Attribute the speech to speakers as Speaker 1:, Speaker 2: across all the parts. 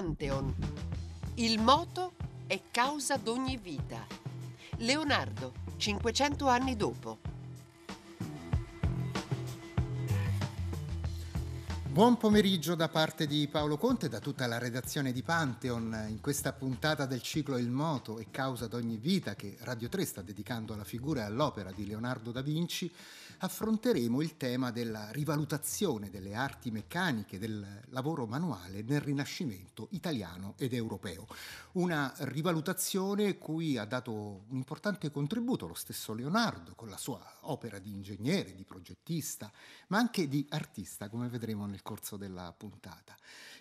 Speaker 1: Pantheon. Il moto è causa d'ogni vita. Leonardo, 500 anni dopo.
Speaker 2: Buon pomeriggio da parte di Paolo Conte e da tutta la redazione di Pantheon in questa puntata del ciclo Il moto è causa d'ogni vita che Radio 3 sta dedicando alla figura e all'opera di Leonardo da Vinci affronteremo il tema della rivalutazione delle arti meccaniche, del lavoro manuale nel Rinascimento italiano ed europeo. Una rivalutazione cui ha dato un importante contributo lo stesso Leonardo con la sua opera di ingegnere, di progettista, ma anche di artista, come vedremo nel corso della puntata.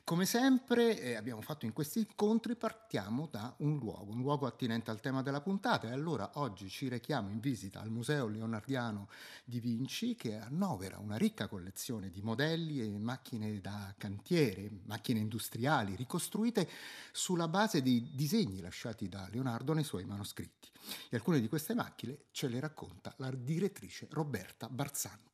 Speaker 2: Come sempre eh, abbiamo fatto in questi incontri, partiamo da un luogo, un luogo attinente al tema della puntata e allora oggi ci rechiamo in visita al Museo Leonardiano di Vinci che annovera una ricca collezione di modelli e macchine da cantiere, macchine industriali ricostruite sulla base dei disegni lasciati da Leonardo nei suoi manoscritti. E alcune di queste macchine ce le racconta la direttrice Roberta Barzanti.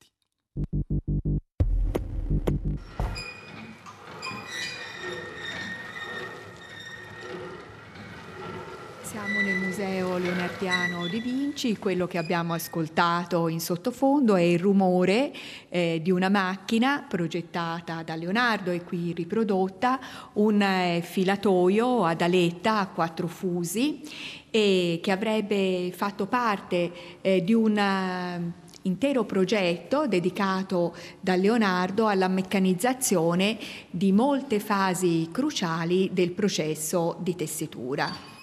Speaker 3: Museo Leonardiano di Vinci, quello che abbiamo ascoltato in sottofondo è il rumore eh, di una macchina progettata da Leonardo e qui riprodotta, un eh, filatoio ad aletta a quattro fusi e che avrebbe fatto parte eh, di un eh, intero progetto dedicato da Leonardo alla meccanizzazione di molte fasi cruciali del processo di tessitura.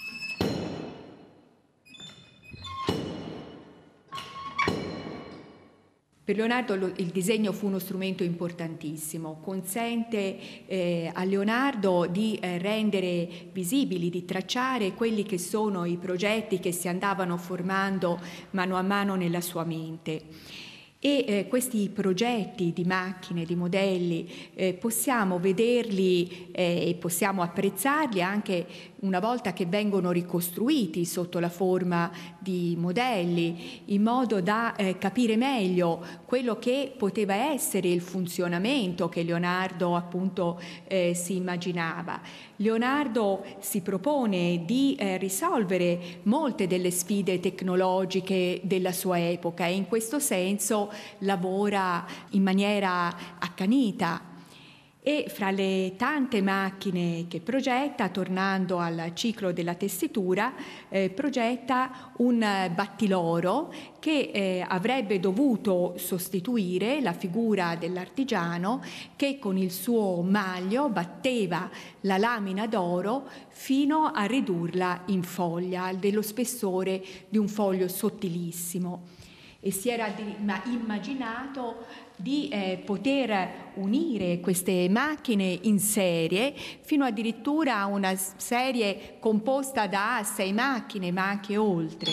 Speaker 3: Per Leonardo il disegno fu uno strumento importantissimo, consente eh, a Leonardo di eh, rendere visibili, di tracciare quelli che sono i progetti che si andavano formando mano a mano nella sua mente. E eh, questi progetti di macchine, di modelli, eh, possiamo vederli eh, e possiamo apprezzarli anche una volta che vengono ricostruiti sotto la forma di modelli, in modo da eh, capire meglio quello che poteva essere il funzionamento che Leonardo appunto eh, si immaginava. Leonardo si propone di eh, risolvere molte delle sfide tecnologiche della sua epoca e in questo senso lavora in maniera accanita e fra le tante macchine che progetta, tornando al ciclo della tessitura, eh, progetta un battiloro che eh, avrebbe dovuto sostituire la figura dell'artigiano che con il suo maglio batteva la lamina d'oro fino a ridurla in foglia, dello spessore di un foglio sottilissimo. E si era immaginato di eh, poter unire queste macchine in serie fino addirittura a una serie composta da sei macchine, ma anche oltre.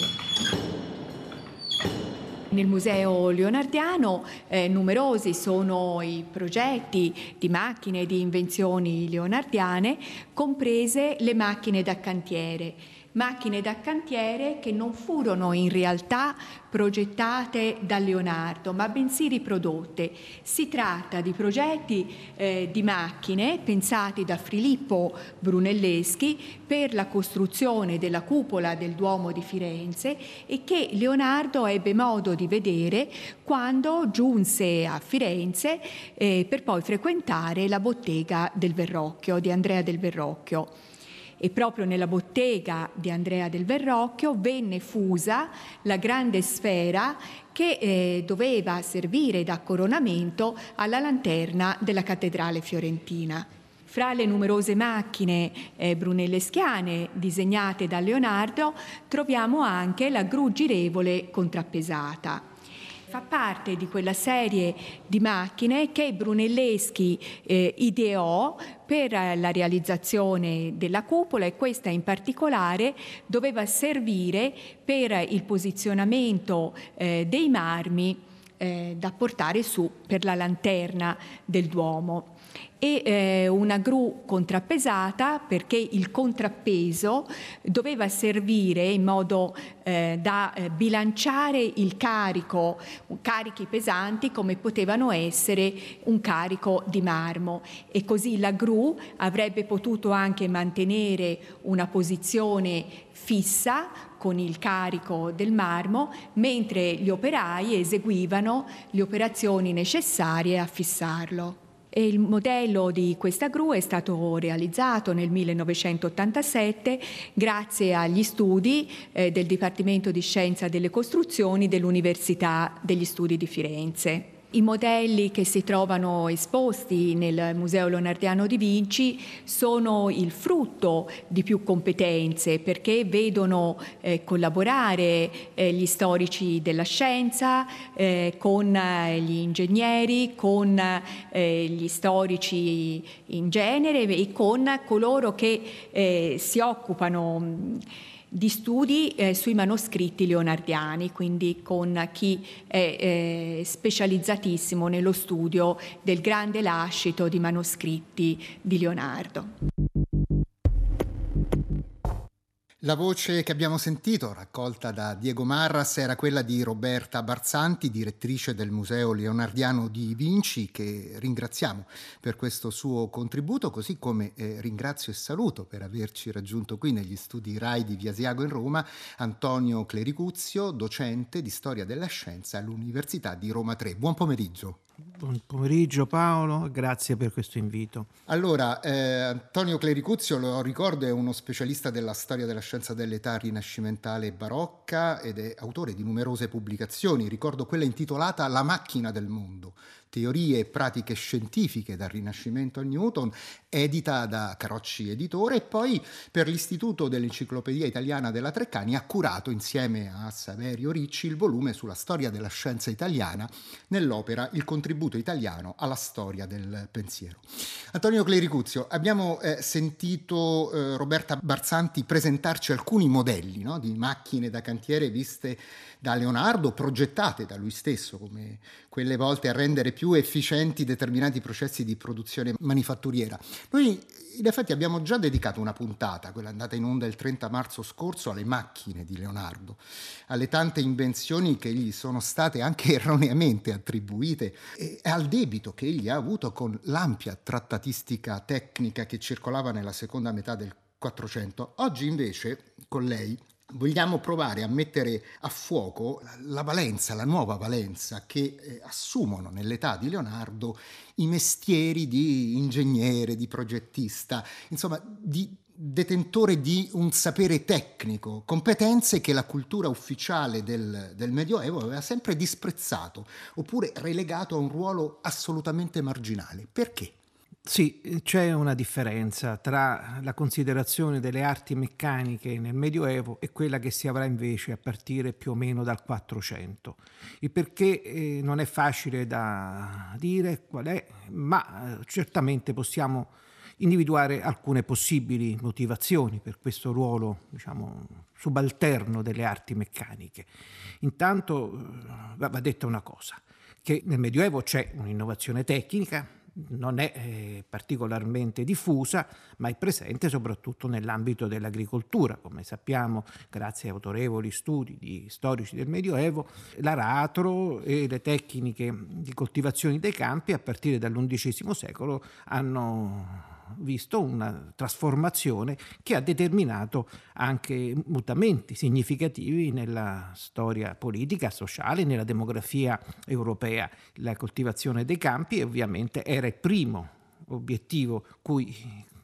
Speaker 3: Nel Museo Leonardiano eh, numerosi sono i progetti di macchine e di invenzioni leonardiane, comprese le macchine da cantiere macchine da cantiere che non furono in realtà progettate da Leonardo, ma bensì riprodotte. Si tratta di progetti eh, di macchine pensati da Filippo Brunelleschi per la costruzione della cupola del Duomo di Firenze e che Leonardo ebbe modo di vedere quando giunse a Firenze eh, per poi frequentare la bottega del Verrocchio, di Andrea del Verrocchio e proprio nella bottega di Andrea del Verrocchio venne fusa la grande sfera che eh, doveva servire da coronamento alla lanterna della cattedrale fiorentina. Fra le numerose macchine eh, brunelleschiane disegnate da Leonardo troviamo anche la gru girevole contrappesata fa parte di quella serie di macchine che Brunelleschi eh, ideò per la realizzazione della cupola e questa in particolare doveva servire per il posizionamento eh, dei marmi eh, da portare su per la lanterna del Duomo. e eh, una gru contrappesata perché il contrappeso doveva servire in modo eh, da eh, bilanciare il carico, carichi pesanti come potevano essere un carico di marmo e così la gru avrebbe potuto anche mantenere una posizione fissa con il carico del marmo, mentre gli operai eseguivano le operazioni necessarie a fissarlo. E il modello di questa gru è stato realizzato nel 1987 grazie agli studi eh, del Dipartimento di Scienza delle Costruzioni dell'Università degli Studi di Firenze. I modelli che si trovano esposti nel Museo Leonardiano di Vinci sono il frutto di più competenze perché vedono eh, collaborare eh, gli storici della scienza eh, con eh, gli ingegneri, con eh, gli storici in genere e con coloro che eh, si occupano di studi eh, sui manoscritti leonardiani, quindi con chi è eh, specializzatissimo nello studio del grande lascito di manoscritti di Leonardo.
Speaker 2: La voce che abbiamo sentito, raccolta da Diego Marras, era quella di Roberta Barzanti, direttrice del Museo Leonardiano di Vinci, che ringraziamo per questo suo contributo, così come eh, ringrazio e saluto per averci raggiunto qui negli studi RAI di Via Siago in Roma Antonio Clericuzio, docente di storia della scienza all'Università di Roma 3. Buon pomeriggio.
Speaker 4: Buon pomeriggio Paolo, grazie per questo invito.
Speaker 2: Allora, eh, Antonio Clericuzio, lo ricordo, è uno specialista della storia della scienza dell'età rinascimentale e barocca ed è autore di numerose pubblicazioni. Ricordo quella intitolata La macchina del mondo, teorie e pratiche scientifiche dal Rinascimento a Newton, edita da Carocci Editore e poi per l'Istituto dell'Enciclopedia Italiana della Treccani ha curato insieme a Saverio Ricci il volume sulla storia della scienza italiana nell'opera Il contributo italiano alla storia del pensiero. Antonio Clericuzio, abbiamo eh, sentito eh, Roberta Barzanti presentarci alcuni modelli no, di macchine da cantiere viste da Leonardo, progettate da lui stesso, come quelle volte a rendere più efficienti determinati processi di produzione manifatturiera. Noi in effetti abbiamo già dedicato una puntata, quella andata in onda il 30 marzo scorso, alle macchine di Leonardo, alle tante invenzioni che gli sono state anche erroneamente attribuite e al debito che egli ha avuto con l'ampia trattatistica tecnica che circolava nella seconda metà del 400. Oggi invece con lei vogliamo provare a mettere a fuoco la valenza, la nuova valenza che eh, assumono nell'età di Leonardo i mestieri di ingegnere, di progettista, insomma di detentore di un sapere tecnico, competenze che la cultura ufficiale del, del Medioevo aveva sempre disprezzato oppure relegato a un ruolo assolutamente marginale. Perché?
Speaker 4: Sì, c'è una differenza tra la considerazione delle arti meccaniche nel Medioevo e quella che si avrà invece a partire più o meno dal 400. Il perché eh, non è facile da dire qual è, ma eh, certamente possiamo individuare alcune possibili motivazioni per questo ruolo, diciamo, subalterno delle arti meccaniche. Intanto eh, va detta una cosa, che nel Medioevo c'è un'innovazione tecnica, non è eh, particolarmente diffusa, ma è presente soprattutto nell'ambito dell'agricoltura. Come sappiamo, grazie a autorevoli studi di storici del Medioevo, l'aratro e le tecniche di coltivazione dei campi a partire dall'undicesimo secolo hanno visto una trasformazione che ha determinato anche mutamenti significativi nella storia politica, sociale, nella demografia europea. La coltivazione dei campi ovviamente era il primo obiettivo cui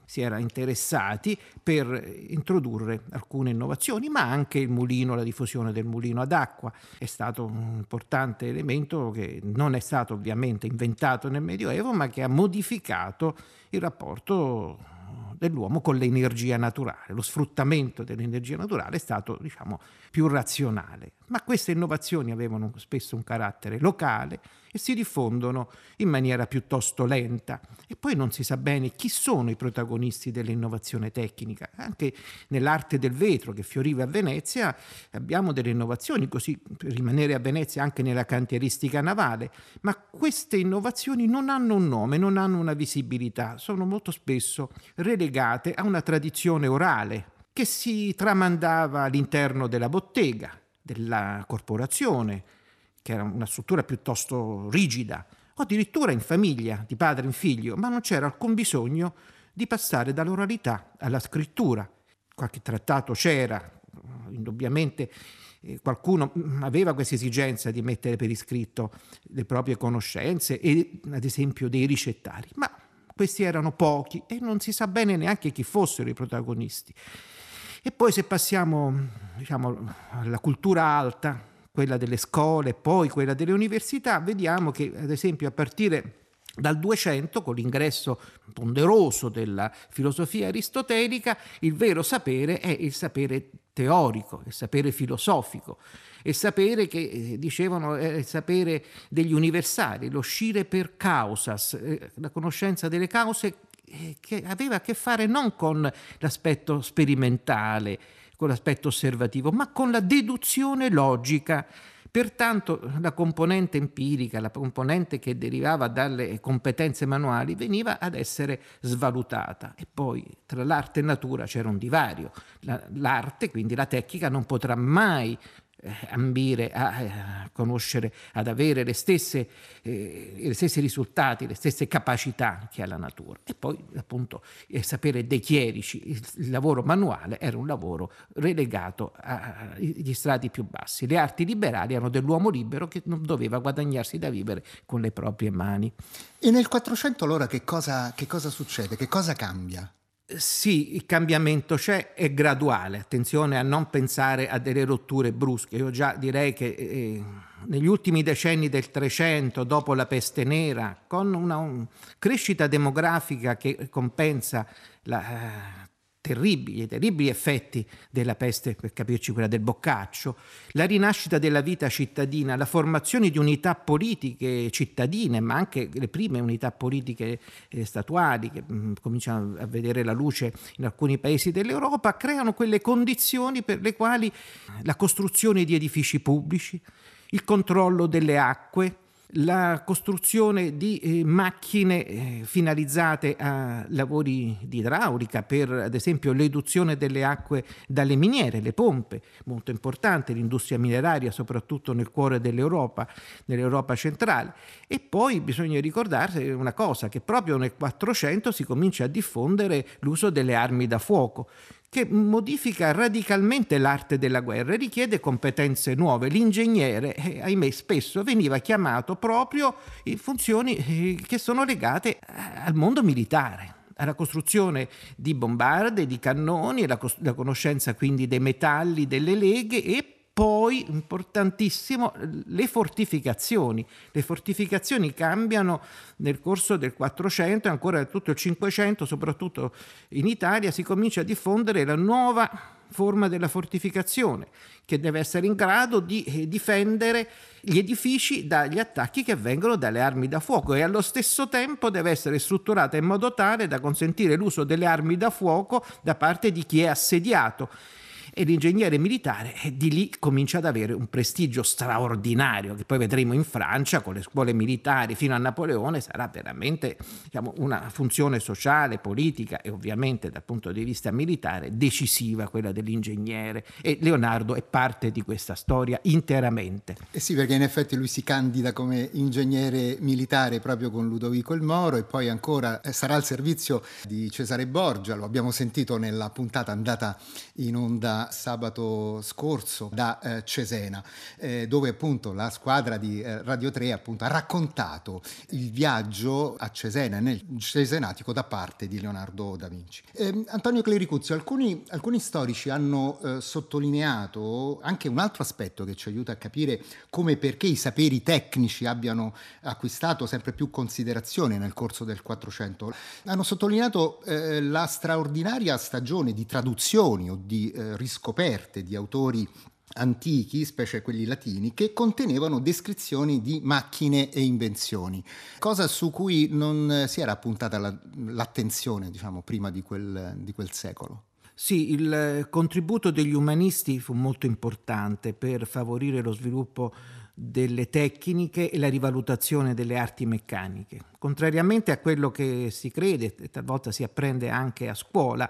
Speaker 4: si era interessati per introdurre alcune innovazioni, ma anche il mulino, la diffusione del mulino ad acqua. È stato un importante elemento che non è stato ovviamente inventato nel Medioevo, ma che ha modificato il rapporto dell'uomo con l'energia naturale. Lo sfruttamento dell'energia naturale è stato, diciamo, più razionale. Ma queste innovazioni avevano spesso un carattere locale e si diffondono in maniera piuttosto lenta. E poi non si sa bene chi sono i protagonisti dell'innovazione tecnica. Anche nell'arte del vetro che fioriva a Venezia abbiamo delle innovazioni, così per rimanere a Venezia anche nella cantieristica navale, ma queste innovazioni non hanno un nome, non hanno una visibilità, sono molto spesso relegate a una tradizione orale che si tramandava all'interno della bottega, della corporazione, che era una struttura piuttosto rigida, o addirittura in famiglia, di padre in figlio, ma non c'era alcun bisogno di passare dall'oralità alla scrittura. Qualche trattato c'era, indubbiamente eh, qualcuno aveva questa esigenza di mettere per iscritto le proprie conoscenze e ad esempio dei ricettari, ma questi erano pochi e non si sa bene neanche chi fossero i protagonisti. E poi se passiamo diciamo, alla cultura alta, quella delle scuole, poi quella delle università, vediamo che ad esempio a partire dal 200, con l'ingresso ponderoso della filosofia aristotelica, il vero sapere è il sapere teorico, il sapere filosofico, il sapere che eh, dicevano è il sapere degli universali, lo scire per causas, eh, la conoscenza delle cause eh, che aveva a che fare non con l'aspetto sperimentale, con l'aspetto osservativo, ma con la deduzione logica. Pertanto la componente empirica, la componente che derivava dalle competenze manuali veniva ad essere svalutata e poi tra l'arte e natura c'era un divario. l'arte, quindi la tecnica, non potrà mai ambire a, eh, conoscere, ad avere le stesse, eh, gli stessi risultati, le stesse capacità che ha la natura. E poi appunto il sapere dei chierici, il, il lavoro manuale era un lavoro relegato agli strati più bassi. Le arti liberali erano dell'uomo libero che non doveva guadagnarsi da vivere con le proprie mani.
Speaker 2: E nel 400 allora che cosa, che cosa succede? Che cosa cambia?
Speaker 4: Sì, il cambiamento c'è, è graduale, attenzione a non pensare a delle rotture brusche. Io già direi che eh, negli ultimi decenni del Trecento, dopo la peste nera, con una un, crescita demografica che compensa la, eh, terribili, terribili effetti della peste, per capirci quella del boccaccio, la rinascita della vita cittadina, la formazione di unità politiche cittadine, ma anche le prime unità politiche eh, statuali che mh, mm, cominciano a vedere la luce in alcuni paesi dell'Europa, creano quelle condizioni per le quali la costruzione di edifici pubblici, il controllo delle acque, la costruzione di eh, macchine eh, finalizzate a lavori di idraulica per ad esempio l'eduzione delle acque dalle miniere, le pompe, molto importante l'industria mineraria soprattutto nel cuore dell'Europa, nell'Europa centrale. E poi bisogna ricordarsi una cosa, che proprio nel 400 si comincia a diffondere l'uso delle armi da fuoco che modifica radicalmente l'arte della guerra e richiede competenze nuove. L'ingegnere, eh, ahimè, spesso veniva chiamato proprio in funzioni eh, che sono legate eh, al mondo militare alla costruzione di bombarde, di cannoni, la, cos- la conoscenza quindi dei metalli, delle leghe e poi, importantissimo, le fortificazioni. Le fortificazioni cambiano nel corso del 400 e ancora tutto il 500, soprattutto in Italia, si comincia a diffondere la nuova forma della fortificazione, che deve essere in grado di eh, difendere gli edifici dagli attacchi che vengono dalle armi da fuoco e allo stesso tempo deve essere strutturata in modo tale da consentire l'uso delle armi da fuoco da parte di chi è assediato e l'ingegnere militare di lì comincia ad avere un prestigio straordinario che poi vedremo in Francia con le scuole militari fino a Napoleone sarà veramente diciamo, una funzione sociale, politica e ovviamente dal punto di vista militare decisiva quella dell'ingegnere e Leonardo è parte di questa storia interamente.
Speaker 2: Eh sì, perché in effetti lui si candida come ingegnere militare proprio con Ludovico il Moro e poi ancora eh, sarà al servizio di Cesare Borgia, lo abbiamo sentito nella puntata andata in onda sabato scorso da eh, Cesena, eh, dove appunto la squadra di eh, Radio 3 appunto, ha raccontato il viaggio a Cesena, nel Cesenatico da parte di Leonardo da Vinci. Ehm, Antonio Clericuzio, alcuni, alcuni storici hanno eh, sottolineato anche un altro aspetto che ci aiuta a capire come e perché i saperi tecnici abbiano acquistato sempre più considerazione nel corso del 400. Hanno sottolineato eh, la straordinaria stagione di traduzioni o di eh, riscoperte di autori antichi, specie quelli latini, che contenevano descrizioni di macchine e invenzioni, cosa su cui non si era appuntata la, l'attenzione, diciamo, prima di quel, di quel secolo.
Speaker 4: Sì, il contributo degli umanisti fu molto importante per favorire lo sviluppo delle tecniche e la rivalutazione delle arti meccaniche. Contrariamente a quello che si crede e talvolta si apprende anche a scuola,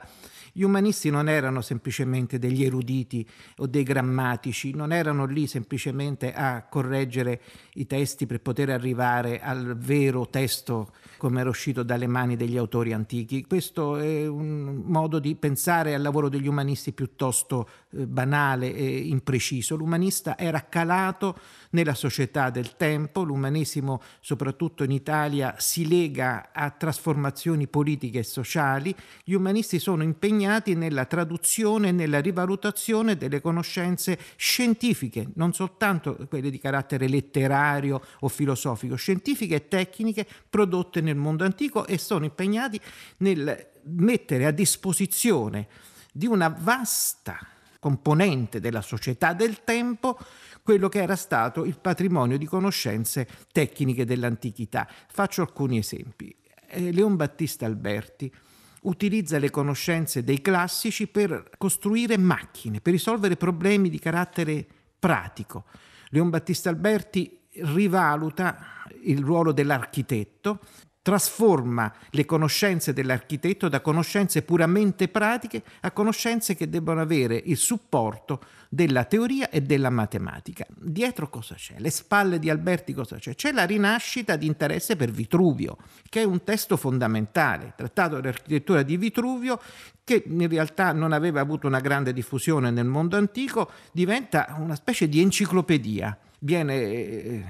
Speaker 4: gli umanisti non erano semplicemente degli eruditi o dei grammatici, non erano lì semplicemente a correggere i testi per poter arrivare al vero testo come era uscito dalle mani degli autori antichi. Questo è un modo di pensare al lavoro degli umanisti piuttosto eh, banale e impreciso. L'umanista era calato nella società del tempo, l'umanesimo soprattutto in Italia si lega a trasformazioni politiche e sociali, gli umanisti sono impegnati nella traduzione e nella rivalutazione delle conoscenze scientifiche, non soltanto quelle di carattere letterario o filosofico, scientifiche e tecniche prodotte nel mondo antico e sono impegnati nel mettere a disposizione di una vasta componente della società del tempo quello che era stato il patrimonio di conoscenze tecniche dell'antichità. Faccio alcuni esempi. Eh, Leon Battista Alberti utilizza le conoscenze dei classici per costruire macchine, per risolvere problemi di carattere pratico. Leon Battista Alberti rivaluta il ruolo dell'architetto trasforma le conoscenze dell'architetto da conoscenze puramente pratiche a conoscenze che debbono avere il supporto della teoria e della matematica. Dietro cosa c'è? Le spalle di Alberti cosa c'è? C'è la rinascita di interesse per Vitruvio, che è un testo fondamentale, trattato dell'architettura di Vitruvio, che in realtà non aveva avuto una grande diffusione nel mondo antico, diventa una specie di enciclopedia. Viene eh,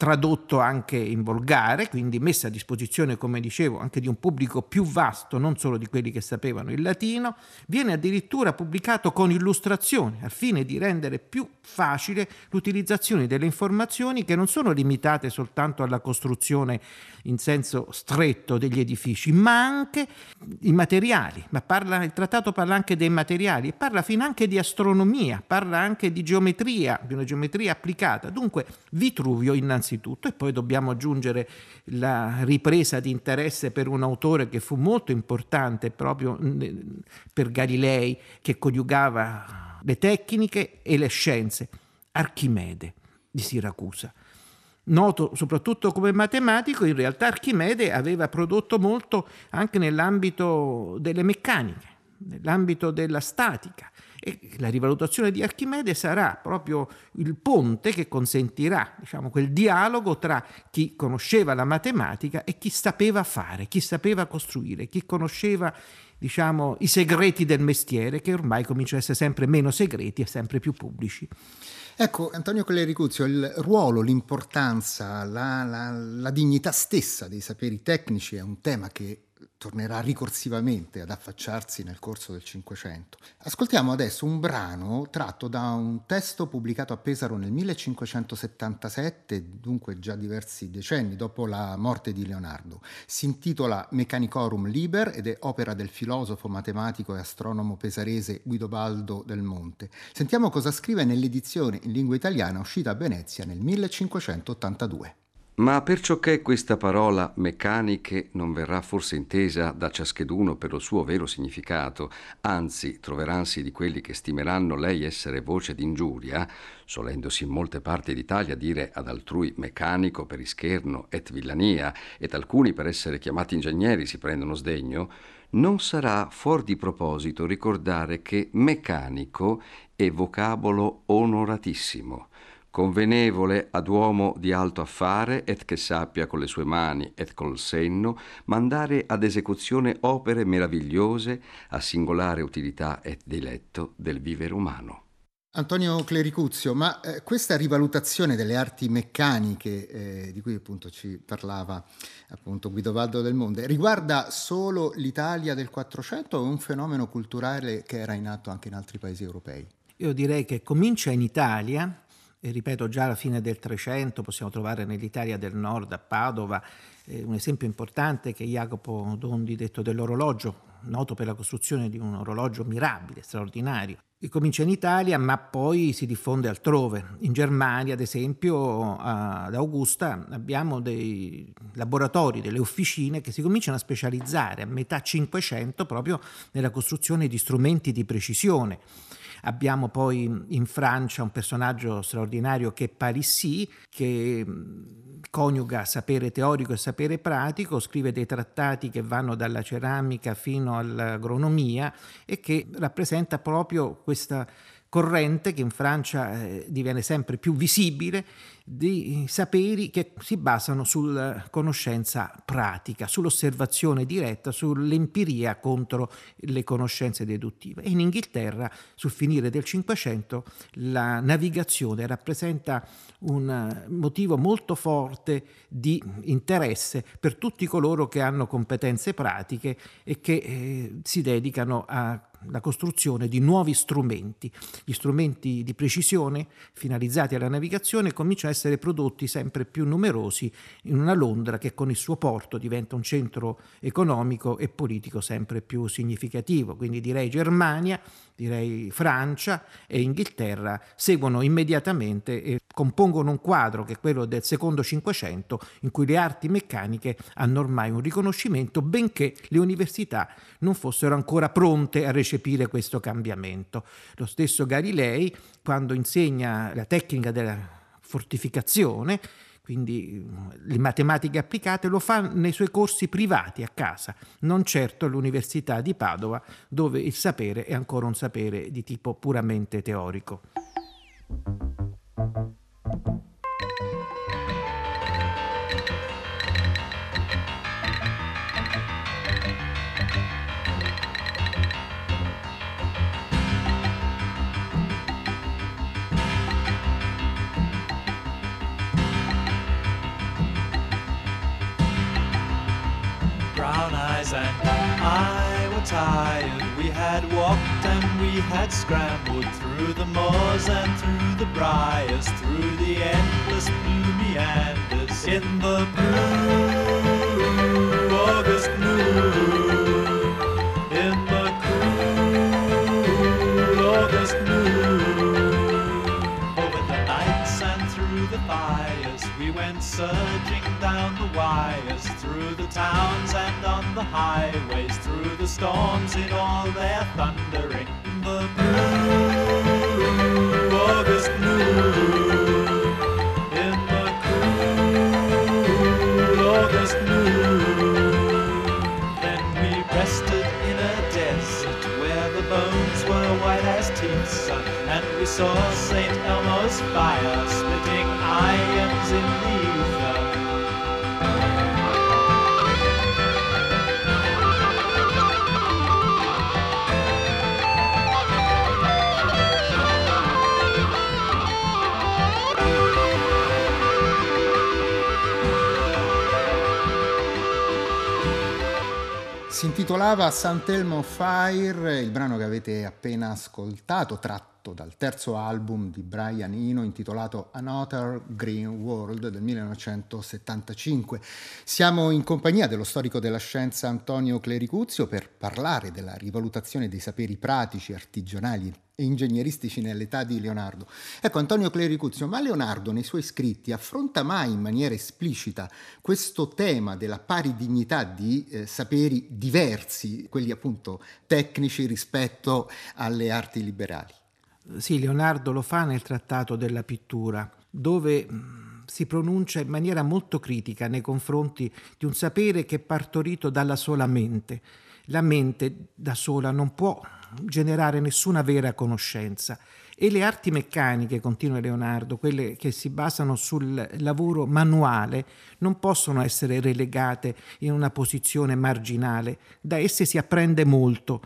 Speaker 4: tradotto anche in volgare, quindi messo a disposizione, come dicevo, anche di un pubblico più vasto, non solo di quelli che sapevano il latino, viene addirittura pubblicato con illustrazioni al fine di rendere più facile l'utilizzazione delle informazioni che non sono limitate soltanto alla costruzione in senso stretto degli edifici, ma anche i materiali. Ma parla, il trattato parla anche dei materiali, parla fino anche di astronomia, parla anche di geometria, di una geometria applicata. Dunque Vitruvio innanzitutto innanzitutto e poi dobbiamo aggiungere la ripresa di interesse per un autore che fu molto importante proprio per Galilei che coniugava le tecniche e le scienze, Archimede di Siracusa. Noto soprattutto come matematico, in realtà Archimede aveva prodotto molto anche nell'ambito delle meccaniche, nell'ambito della statica e la rivalutazione di Archimede sarà proprio il ponte che consentirà diciamo, quel dialogo tra chi conosceva la matematica e chi sapeva fare, chi sapeva costruire, chi conosceva diciamo, i segreti del mestiere che ormai cominciano ad essere sempre meno segreti e sempre più pubblici.
Speaker 2: Ecco, Antonio Collericuzio, il ruolo, l'importanza, la, la, la dignità stessa dei saperi tecnici è un tema che tornerà ricorsivamente ad affacciarsi nel corso del Cinquecento. Ascoltiamo adesso un brano tratto da un testo pubblicato a Pesaro nel 1577, dunque già diversi decenni dopo la morte di Leonardo. Si intitola Mechanicorum Liber ed è opera del filosofo, matematico e astronomo pesarese Guidobaldo del Monte. Sentiamo cosa scrive nell'edizione in lingua italiana uscita a Venezia nel 1582.
Speaker 5: Ma perciò che questa parola meccaniche non verrà forse intesa da ciascheduno per il suo vero significato, anzi troveransi di quelli che stimeranno lei essere voce d'ingiuria, solendosi in molte parti d'Italia dire ad altrui meccanico per ischerno et villania, ed alcuni per essere chiamati ingegneri si prendono sdegno, non sarà fuor di proposito ricordare che meccanico è vocabolo onoratissimo convenevole ad uomo di alto affare et che sappia con le sue mani et col senno mandare ad esecuzione opere meravigliose a singolare utilità et diletto del vivere umano.
Speaker 2: Antonio Clericuzio, ma eh, questa rivalutazione delle arti meccaniche eh, di cui appunto ci parlava appunto Guido Valdo del Monde riguarda solo l'Italia del 400 o è un fenomeno culturale che era in atto anche in altri paesi europei?
Speaker 4: Io direi che comincia in Italia, e ripeto già alla fine del 300 possiamo trovare nell'Italia del Nord, a Padova, eh, un esempio importante che Jacopo Dondi detto dell'orologio, noto per la costruzione di un orologio mirabile, straordinario. E comincia in Italia, ma poi si diffonde altrove. In Germania, ad esempio, ad Augusta abbiamo dei laboratori, delle officine che si cominciano a specializzare a metà 500 proprio nella costruzione di strumenti di precisione Abbiamo poi in Francia un personaggio straordinario che è Palissy, che coniuga sapere teorico e sapere pratico, scrive dei trattati che vanno dalla ceramica fino all'agronomia e che rappresenta proprio questa corrente che in Francia eh, diviene sempre più visibile di saperi che si basano sulla conoscenza pratica, sull'osservazione diretta, sull'empiria contro le conoscenze deduttive. E in Inghilterra, sul finire del Cinquecento, la navigazione rappresenta un motivo molto forte di interesse per tutti coloro che hanno competenze pratiche e che eh, si dedicano a la costruzione di nuovi strumenti. Gli strumenti di precisione finalizzati alla navigazione cominciano a essere prodotti sempre più numerosi in una Londra che con il suo porto diventa un centro economico e politico sempre più significativo. Quindi direi Germania, direi Francia e Inghilterra seguono immediatamente e compongono un quadro che è quello del secondo Cinquecento in cui le arti meccaniche hanno ormai un riconoscimento benché le università non fossero ancora pronte a recepire questo cambiamento. Lo stesso Galilei quando insegna la tecnica della fortificazione quindi le matematiche applicate, lo fa nei suoi corsi privati a casa, non certo all'Università di Padova, dove il sapere è ancora un sapere di tipo puramente teorico.
Speaker 6: Tired. We had walked and we had scrambled through the moors and through the briars, through the endless blue meanders in the blue August noon. In the cool August noon. Over the nights and through the fires, we went down the wires, through the towns and on the highways, through the storms in all their thundering. The blue August noon, in the cool August noon. Then we rested in a desert where the bones were white as teeth, and we saw St. Elmo's fire splitting ions in the
Speaker 2: Si intitolava Sant'Elmo Fire, il brano che avete appena ascoltato, tratto dal terzo album di Brian Eno intitolato Another Green World del 1975. Siamo in compagnia dello storico della scienza Antonio Clericuzio per parlare della rivalutazione dei saperi pratici, artigianali e ingegneristici nell'età di Leonardo. Ecco, Antonio Clericuzio, ma Leonardo nei suoi scritti affronta mai in maniera esplicita questo tema della pari dignità di eh, saperi diversi, quelli appunto tecnici rispetto alle arti liberali?
Speaker 4: Sì, Leonardo lo fa nel trattato della pittura, dove si pronuncia in maniera molto critica nei confronti di un sapere che è partorito dalla sola mente. La mente da sola non può generare nessuna vera conoscenza E le arti meccaniche, continua Leonardo, quelle che si basano sul lavoro manuale, non possono essere relegate in una posizione marginale. Da esse si apprende molto.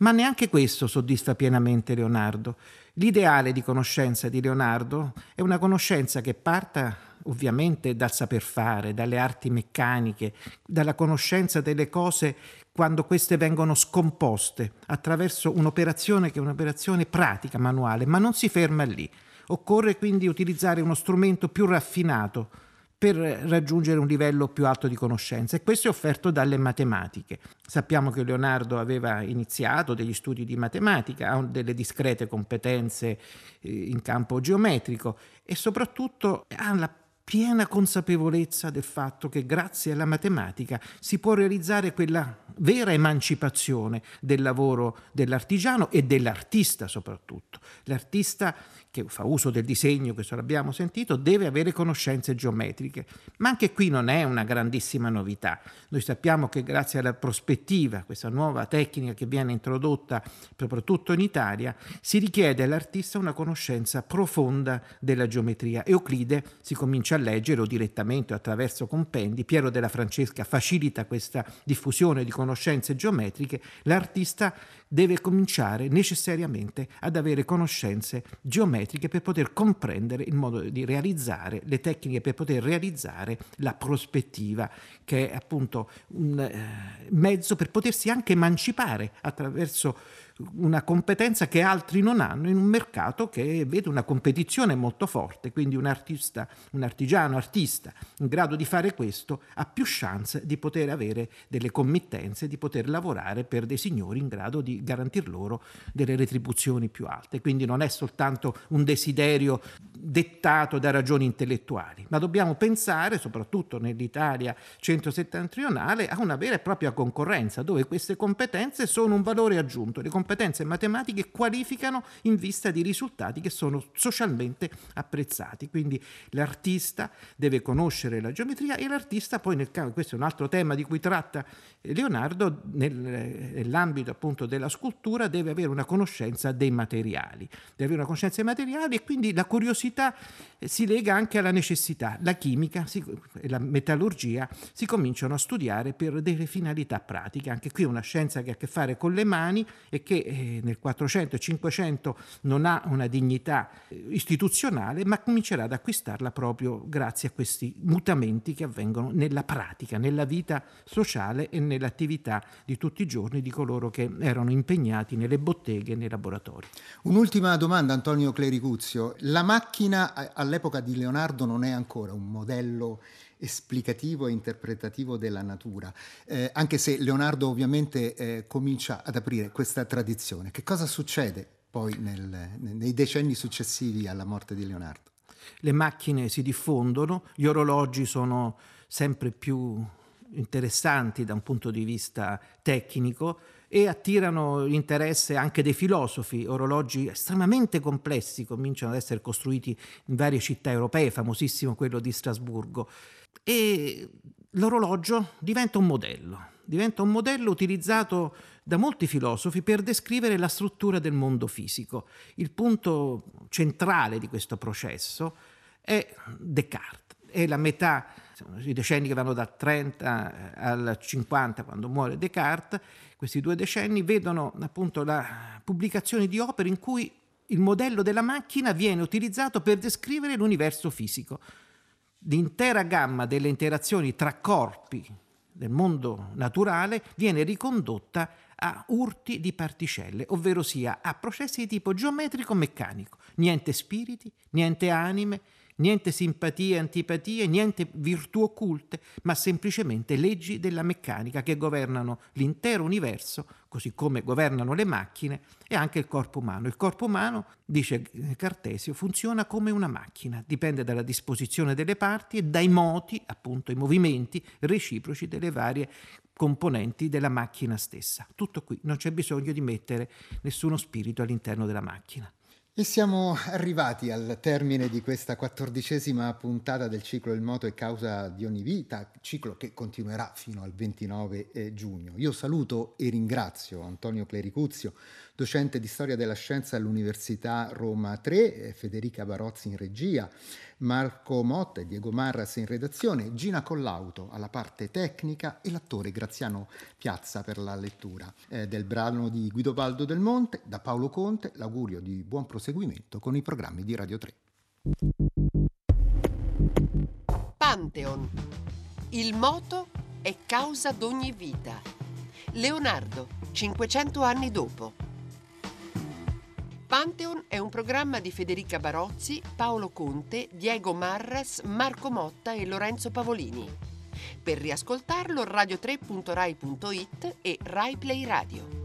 Speaker 4: Ma neanche questo soddisfa pienamente Leonardo. L'ideale di conoscenza di Leonardo è una conoscenza che parta ovviamente dal saper fare, dalle arti meccaniche, dalla conoscenza delle cose quando queste vengono scomposte attraverso un'operazione che è un'operazione pratica, manuale, ma non si ferma lì. Occorre quindi utilizzare uno strumento più raffinato per raggiungere un livello più alto di conoscenza e questo è offerto dalle matematiche. Sappiamo che Leonardo aveva iniziato degli studi di matematica, ha delle discrete competenze eh, in campo geometrico e soprattutto ha la piena consapevolezza del fatto che grazie alla matematica si può realizzare quella vera emancipazione del lavoro dell'artigiano e dell'artista soprattutto. L'artista che fa uso del disegno, questo l'abbiamo sentito, deve avere conoscenze geometriche. Ma anche qui non è una grandissima novità. Noi sappiamo che grazie alla prospettiva, questa nuova tecnica che viene introdotta soprattutto in Italia, si richiede all'artista una conoscenza profonda della geometria. Euclide si comincia a leggerlo direttamente attraverso compendi, Piero della Francesca facilita questa diffusione di conoscenze geometriche, l'artista deve cominciare necessariamente ad avere conoscenze geometriche per poter comprendere il modo di realizzare le tecniche per poter realizzare la prospettiva, che è appunto un eh, mezzo per potersi anche emancipare attraverso una competenza che altri non hanno in un mercato che vede una competizione molto forte, quindi un artista, un artigiano artista in grado di fare questo ha più chance di poter avere delle committenze, di poter lavorare per dei signori in grado di garantir loro delle retribuzioni più alte. Quindi non è soltanto un desiderio dettato da ragioni intellettuali, ma dobbiamo pensare, soprattutto nell'Italia centro-settentrionale, a una vera e propria concorrenza dove queste competenze sono un valore aggiunto. Le competenze matematiche qualificano in vista di risultati che sono socialmente apprezzati. Quindi l'artista deve conoscere la geometria e l'artista poi nel caso, questo è un altro tema di cui tratta Leonardo, nel, nell'ambito appunto della scultura deve avere una conoscenza dei materiali, deve avere una conoscenza dei materiali e quindi la curiosità si lega anche alla necessità. La chimica e la metallurgia si cominciano a studiare per delle finalità pratiche. Anche qui è una scienza che ha a che fare con le mani e che eh, nel 400 e 500 non ha una dignità eh, istituzionale, ma comincerà ad acquistarla proprio grazie a questi mutamenti che avvengono nella pratica, nella vita sociale e nell'attività di tutti i giorni di coloro che erano impegnati nelle botteghe e nei laboratori.
Speaker 2: Un'ultima domanda, Antonio Clericuzio. La macchina all'epoca di Leonardo non è ancora un modello esplicativo e interpretativo della natura, eh, anche se Leonardo ovviamente eh, comincia ad aprire questa tradizione. Che cosa succede poi nel, nei decenni successivi alla morte di Leonardo?
Speaker 4: Le macchine si diffondono, gli orologi sono sempre più interessanti da un punto di vista tecnico e attirano l'interesse anche dei filosofi. Orologi estremamente complessi cominciano ad essere costruiti in varie città europee, famosissimo quello di Strasburgo. E l'orologio diventa un modello, diventa un modello utilizzato da molti filosofi per descrivere la struttura del mondo fisico. Il punto centrale di questo processo è Descartes, è la metà i decenni che vanno dal 30 al 50 quando muore Descartes, questi due decenni vedono appunto la pubblicazione di opere in cui il modello della macchina viene utilizzato per descrivere l'universo fisico. L'intera gamma delle interazioni tra corpi del mondo naturale viene ricondotta a urti di particelle, ovvero sia a processi di tipo geometrico-meccanico. Niente spiriti, niente anime, niente simpatie, antipatie, niente virtù occulte, ma semplicemente leggi della meccanica che governano l'intero universo, così come governano le macchine e anche il corpo umano. Il corpo umano, dice Cartesio, funziona come una macchina, dipende dalla disposizione delle parti e dai moti, appunto i movimenti reciproci delle varie componenti della macchina stessa. Tutto qui, non c'è bisogno di mettere nessuno spirito all'interno della macchina.
Speaker 2: E siamo arrivati al termine di questa quattordicesima puntata del ciclo Il moto è causa di ogni vita, ciclo che continuerà fino al 29 eh, giugno. Io saluto e ringrazio Antonio Clericuzio, docente di storia della scienza all'Università Roma 3, Federica Barozzi in regia, Marco Motta e Diego Marras in redazione, Gina Collauto alla parte tecnica e l'attore Graziano Piazza per la lettura eh, del brano di Guido Baldo del Monte. Da Paolo Conte l'augurio di buon proseguimento con i programmi di Radio 3.
Speaker 1: Pantheon. Il moto è causa d'ogni vita. Leonardo, 500 anni dopo. Pantheon è un programma di Federica Barozzi, Paolo Conte, Diego Marras, Marco Motta e Lorenzo Pavolini. Per riascoltarlo radio3.rai.it e RaiPlay Radio.